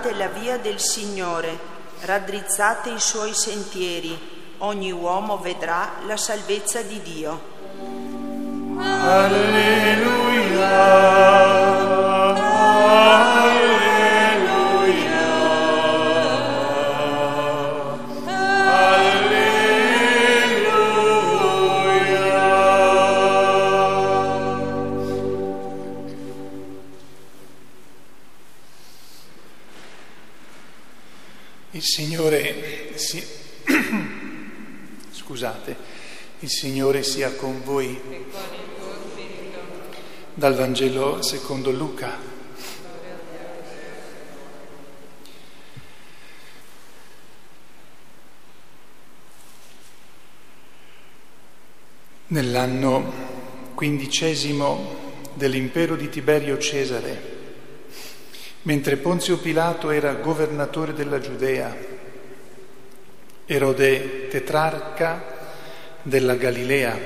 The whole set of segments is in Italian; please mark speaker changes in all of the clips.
Speaker 1: Preparate la via del Signore, raddrizzate i suoi sentieri, ogni uomo vedrà la salvezza di Dio.
Speaker 2: Il il Signore sia con voi. Dal Vangelo secondo Luca. Nell'anno quindicesimo dell'impero di Tiberio Cesare, mentre Ponzio Pilato era governatore della Giudea, Erode tetrarca della Galilea.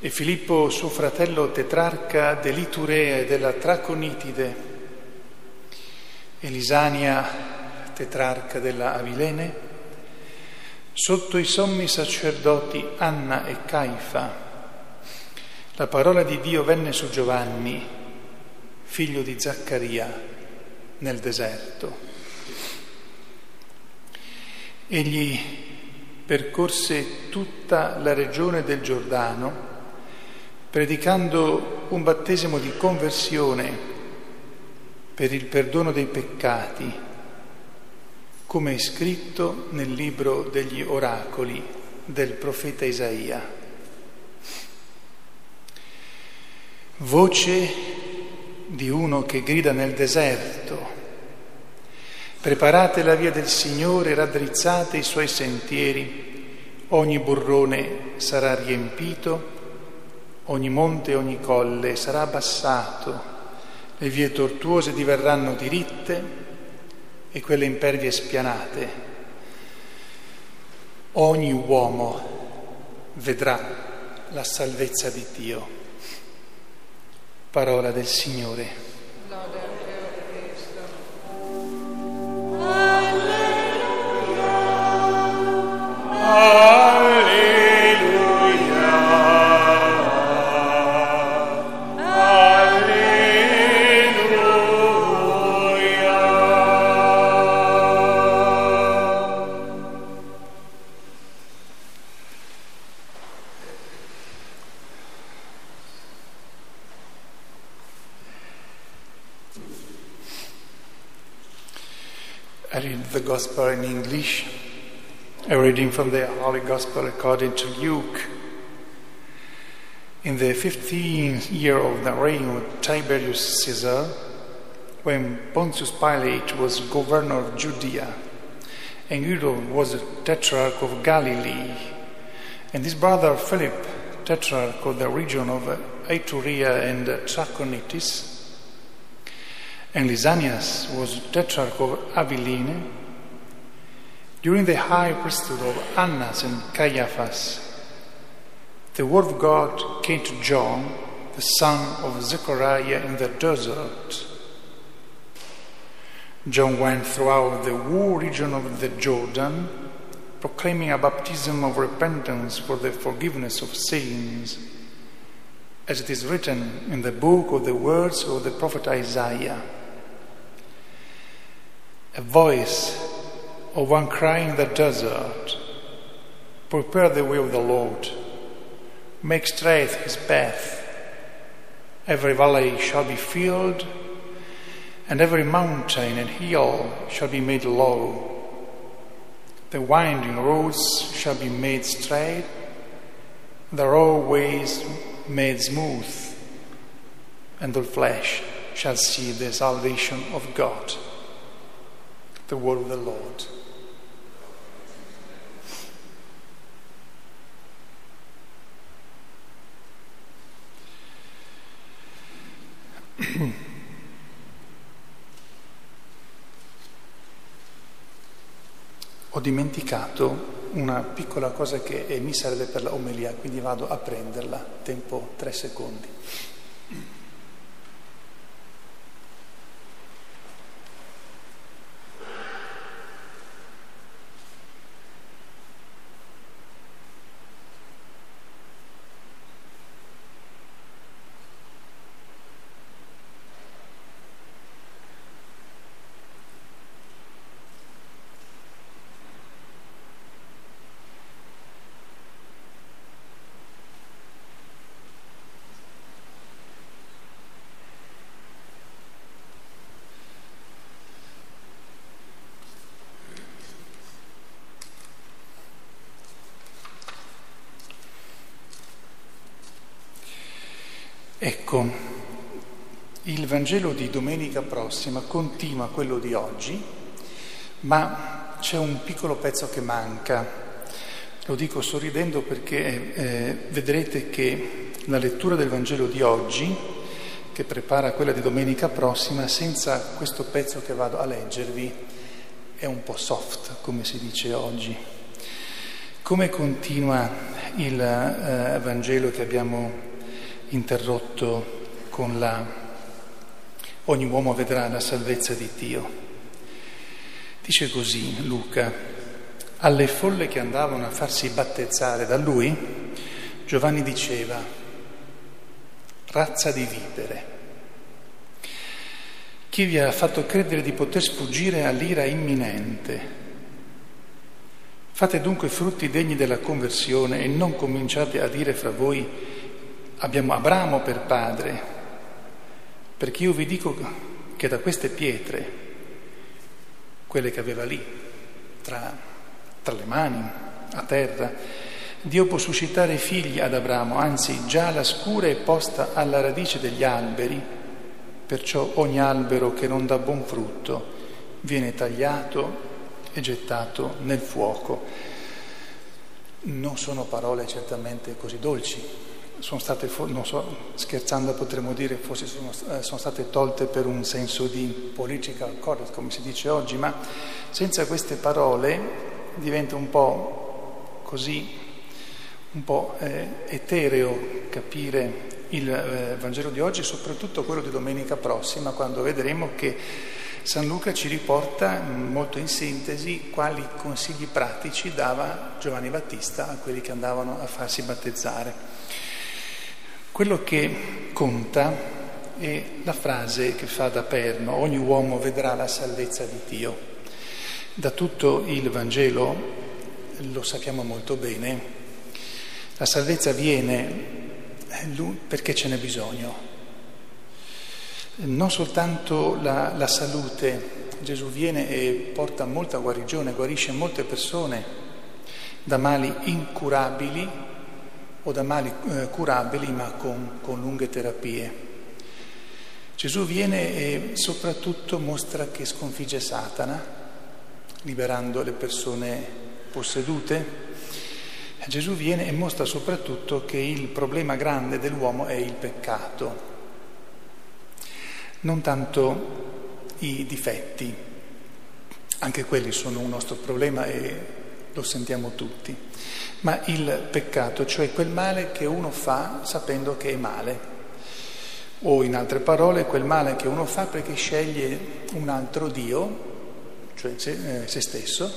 Speaker 2: E Filippo suo fratello tetrarca dell'Iturea e della Traconitide, Elisania tetrarca della Avilene, sotto i sommi sacerdoti Anna e Caifa, la parola di Dio venne su Giovanni, figlio di Zaccaria, nel deserto. Egli percorse tutta la regione del Giordano, predicando un battesimo di conversione per il perdono dei peccati, come è scritto nel libro degli oracoli del profeta Isaia. Voce di uno che grida nel deserto, preparate la via del Signore, raddrizzate i suoi sentieri, ogni burrone sarà riempito, ogni monte e ogni colle sarà abbassato, le vie tortuose diverranno diritte e quelle impervie spianate. Ogni uomo vedrà la salvezza di Dio. Parola del Signore. I reading from the Holy Gospel according to Luke. In the fifteenth year of the reign of Tiberius Caesar, when Pontius Pilate was governor of Judea, and Herod was the tetrarch of Galilee, and his brother Philip, tetrarch of the region of Iturea and Trachonitis, and Lysanias was tetrarch of Abilene, during the high priesthood of Annas and Caiaphas, the word of God came to John, the son of Zechariah, in the desert. John went throughout the whole region of the Jordan, proclaiming a baptism of repentance for the forgiveness of sins, as it is written in the book of the words of the prophet Isaiah a voice of one crying in the desert, Prepare the way of the Lord, make straight his path. Every valley shall be filled, and every mountain and hill shall be made low. The winding roads shall be made straight, the raw ways made smooth, and all flesh shall see the salvation of God the word of the Lord. Ho dimenticato una piccola cosa che mi serve per la omelia, quindi vado a prenderla, tempo tre secondi. Ecco, il Vangelo di domenica prossima continua quello di oggi, ma c'è un piccolo pezzo che manca. Lo dico sorridendo perché eh, vedrete che la lettura del Vangelo di oggi, che prepara quella di domenica prossima, senza questo pezzo che vado a leggervi, è un po' soft, come si dice oggi. Come continua il eh, Vangelo che abbiamo interrotto con la ogni uomo vedrà la salvezza di Dio. Dice così Luca, alle folle che andavano a farsi battezzare da lui, Giovanni diceva, razza di vipere, chi vi ha fatto credere di poter sfuggire all'ira imminente? Fate dunque frutti degni della conversione e non cominciate a dire fra voi abbiamo Abramo per padre, perché io vi dico che da queste pietre, quelle che aveva lì, tra, tra le mani, a terra, Dio può suscitare figli ad Abramo, anzi già la scura è posta alla radice degli alberi Perciò ogni albero che non dà buon frutto viene tagliato e gettato nel fuoco. Non sono parole certamente così dolci, sono state, non so, scherzando potremmo dire, forse sono, eh, sono state tolte per un senso di political correct, come si dice oggi, ma senza queste parole diventa un po' così, un po' eh, etereo capire il eh, Vangelo di oggi, soprattutto quello di domenica prossima, quando vedremo che San Luca ci riporta mm, molto in sintesi quali consigli pratici dava Giovanni Battista a quelli che andavano a farsi battezzare. Quello che conta è la frase che fa da perno, ogni uomo vedrà la salvezza di Dio. Da tutto il Vangelo lo sappiamo molto bene, la salvezza viene perché ce n'è bisogno. Non soltanto la, la salute, Gesù viene e porta molta guarigione, guarisce molte persone da mali incurabili o da mali eh, curabili ma con, con lunghe terapie. Gesù viene e soprattutto mostra che sconfigge Satana, liberando le persone possedute, Gesù viene e mostra soprattutto che il problema grande dell'uomo è il peccato, non tanto i difetti, anche quelli sono un nostro problema e lo sentiamo tutti, ma il peccato, cioè quel male che uno fa sapendo che è male, o in altre parole quel male che uno fa perché sceglie un altro Dio, cioè se, eh, se stesso,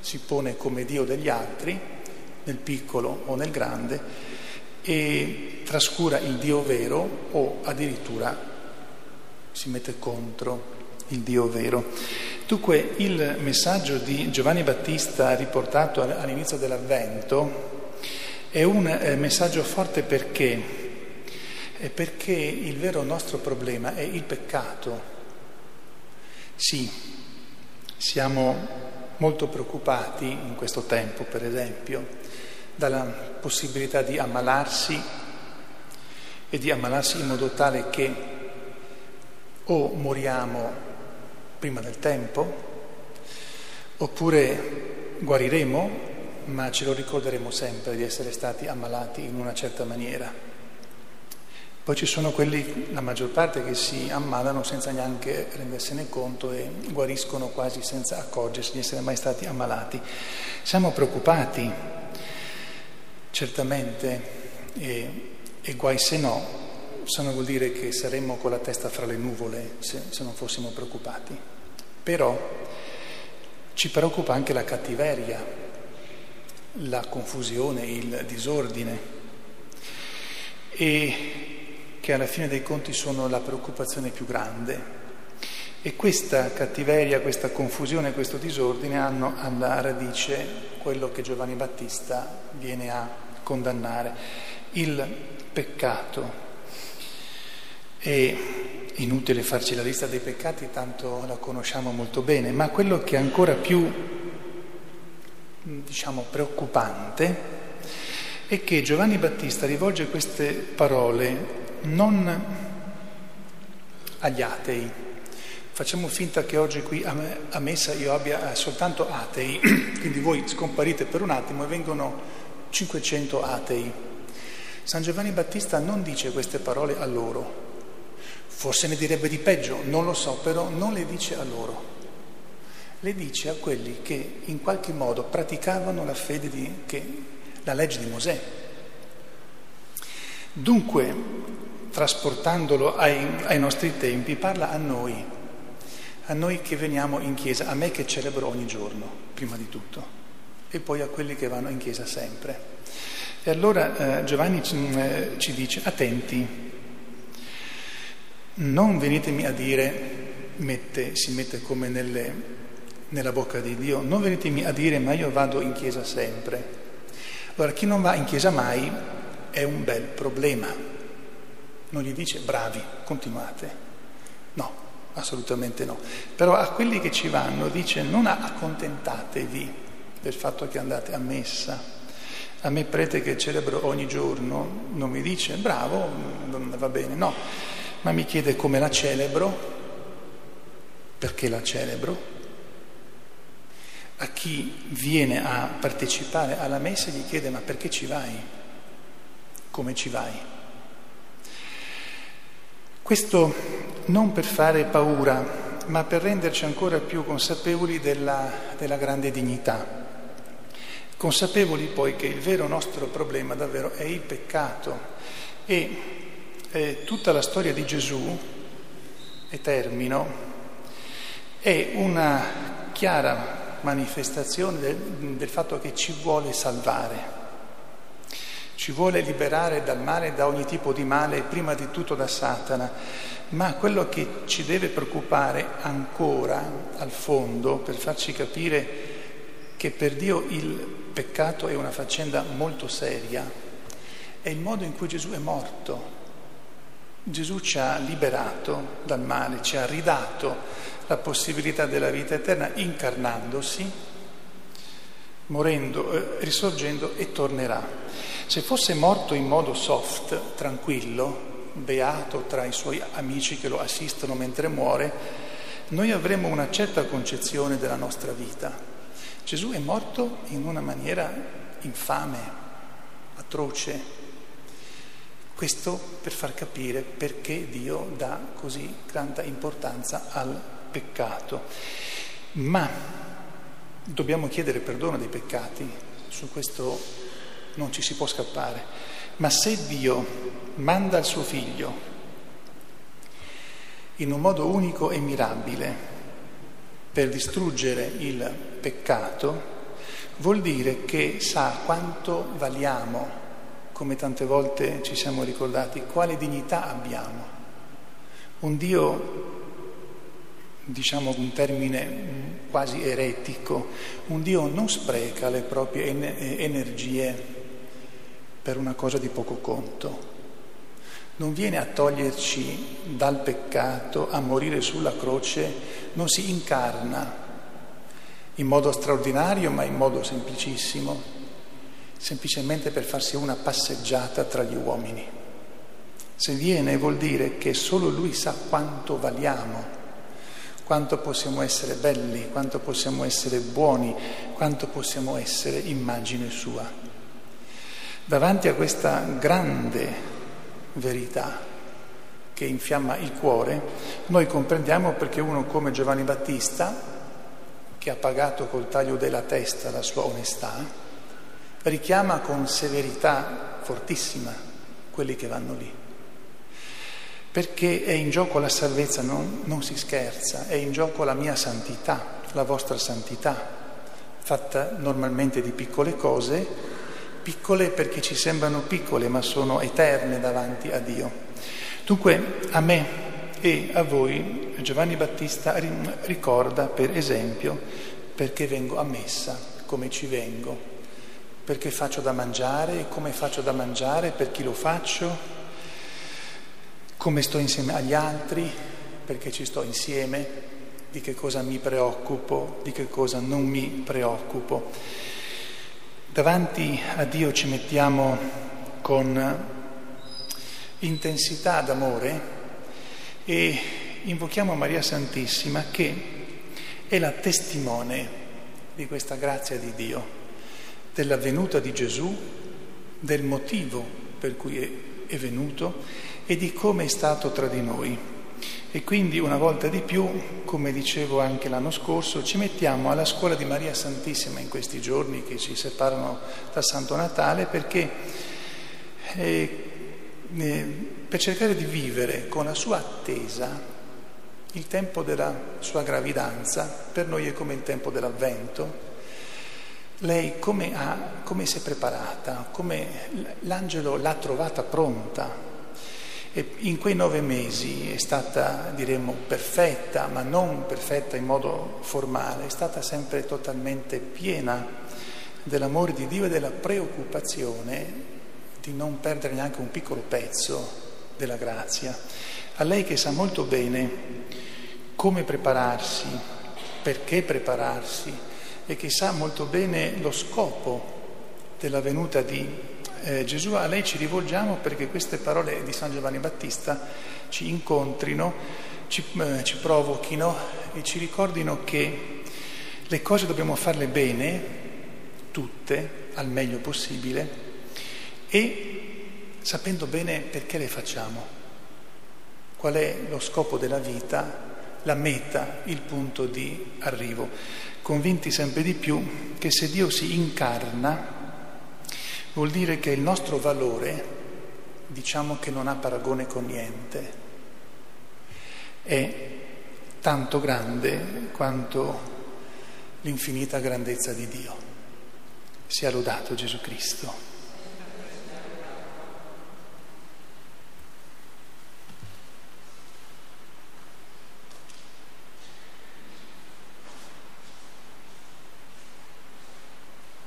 Speaker 2: si pone come Dio degli altri nel piccolo o nel grande, e trascura il Dio vero o addirittura si mette contro il Dio vero. Dunque il messaggio di Giovanni Battista riportato all'inizio dell'Avvento è un eh, messaggio forte perché? perché il vero nostro problema è il peccato. Sì, siamo molto preoccupati in questo tempo, per esempio, dalla possibilità di ammalarsi e di ammalarsi in modo tale che o moriamo prima del tempo, oppure guariremo, ma ce lo ricorderemo sempre di essere stati ammalati in una certa maniera. Poi ci sono quelli, la maggior parte, che si ammalano senza neanche rendersene conto e guariscono quasi senza accorgersi di essere mai stati ammalati. Siamo preoccupati Certamente, e, e guai se no, se no vuol dire che saremmo con la testa fra le nuvole se, se non fossimo preoccupati. Però ci preoccupa anche la cattiveria, la confusione, il disordine e che alla fine dei conti sono la preoccupazione più grande. E questa cattiveria, questa confusione, questo disordine hanno alla radice quello che Giovanni Battista viene a condannare il peccato. È inutile farci la lista dei peccati, tanto la conosciamo molto bene, ma quello che è ancora più, diciamo, preoccupante è che Giovanni Battista rivolge queste parole non agli atei. Facciamo finta che oggi qui a messa io abbia soltanto atei, quindi voi scomparite per un attimo e vengono 500 atei. San Giovanni Battista non dice queste parole a loro, forse ne direbbe di peggio, non lo so, però non le dice a loro le dice a quelli che in qualche modo praticavano la fede di che, la legge di Mosè. Dunque, trasportandolo ai, ai nostri tempi, parla a noi, a noi che veniamo in chiesa, a me che celebro ogni giorno, prima di tutto, e poi a quelli che vanno in chiesa sempre. E allora eh, Giovanni eh, ci dice, attenti, non venitemi a dire, mette, si mette come nelle nella bocca di Dio. Non venitemi a dire ma io vado in chiesa sempre. Allora chi non va in chiesa mai è un bel problema. Non gli dice bravi, continuate. No, assolutamente no. Però a quelli che ci vanno dice non accontentatevi del fatto che andate a messa. A me prete che celebro ogni giorno non mi dice bravo, non va bene, no, ma mi chiede come la celebro, perché la celebro, a chi viene a partecipare alla messa gli chiede ma perché ci vai? Come ci vai? Questo non per fare paura, ma per renderci ancora più consapevoli della, della grande dignità. Consapevoli poi che il vero nostro problema davvero è il peccato e eh, tutta la storia di Gesù, e termino, è una chiara manifestazione del, del fatto che ci vuole salvare, ci vuole liberare dal male, da ogni tipo di male, prima di tutto da Satana, ma quello che ci deve preoccupare ancora al fondo per farci capire che per Dio il peccato è una faccenda molto seria, è il modo in cui Gesù è morto. Gesù ci ha liberato dal male, ci ha ridato la possibilità della vita eterna incarnandosi, morendo, eh, risorgendo e tornerà. Se fosse morto in modo soft, tranquillo, beato tra i suoi amici che lo assistono mentre muore, noi avremmo una certa concezione della nostra vita. Gesù è morto in una maniera infame, atroce. Questo per far capire perché Dio dà così tanta importanza al peccato, ma dobbiamo chiedere perdono dei peccati, su questo non ci si può scappare, ma se Dio manda il suo figlio in un modo unico e mirabile per distruggere il peccato, vuol dire che sa quanto valiamo, come tante volte ci siamo ricordati, quale dignità abbiamo. Un Dio diciamo un termine quasi eretico, un Dio non spreca le proprie energie per una cosa di poco conto, non viene a toglierci dal peccato, a morire sulla croce, non si incarna in modo straordinario ma in modo semplicissimo, semplicemente per farsi una passeggiata tra gli uomini. Se viene vuol dire che solo Lui sa quanto valiamo quanto possiamo essere belli, quanto possiamo essere buoni, quanto possiamo essere immagine sua. Davanti a questa grande verità che infiamma il cuore, noi comprendiamo perché uno come Giovanni Battista, che ha pagato col taglio della testa la sua onestà, richiama con severità fortissima quelli che vanno lì perché è in gioco la salvezza, non, non si scherza, è in gioco la mia santità, la vostra santità, fatta normalmente di piccole cose, piccole perché ci sembrano piccole ma sono eterne davanti a Dio. Dunque a me e a voi Giovanni Battista ricorda per esempio perché vengo a messa, come ci vengo, perché faccio da mangiare come faccio da mangiare, per chi lo faccio, come sto insieme agli altri, perché ci sto insieme, di che cosa mi preoccupo, di che cosa non mi preoccupo. Davanti a Dio ci mettiamo con intensità d'amore e invochiamo Maria Santissima che è la testimone di questa grazia di Dio, della venuta di Gesù, del motivo per cui è, è venuto e di come è stato tra di noi. E quindi una volta di più, come dicevo anche l'anno scorso, ci mettiamo alla scuola di Maria Santissima in questi giorni che ci separano da Santo Natale perché eh, eh, per cercare di vivere con la sua attesa il tempo della sua gravidanza, per noi è come il tempo dell'avvento. Lei come, ha, come si è preparata, come l'angelo l'ha trovata pronta e in quei nove mesi è stata, diremmo, perfetta, ma non perfetta in modo formale, è stata sempre totalmente piena dell'amore di Dio e della preoccupazione di non perdere neanche un piccolo pezzo della grazia. A lei che sa molto bene come prepararsi, perché prepararsi e che sa molto bene lo scopo della venuta di eh, Gesù, a lei ci rivolgiamo perché queste parole di San Giovanni Battista ci incontrino, ci, eh, ci provochino e ci ricordino che le cose dobbiamo farle bene, tutte, al meglio possibile, e sapendo bene perché le facciamo, qual è lo scopo della vita, la meta, il punto di arrivo, convinti sempre di più che se Dio si incarna, vuol dire che il nostro valore, diciamo che non ha paragone con niente, è tanto grande quanto l'infinita grandezza di Dio. Sia lodato Gesù Cristo.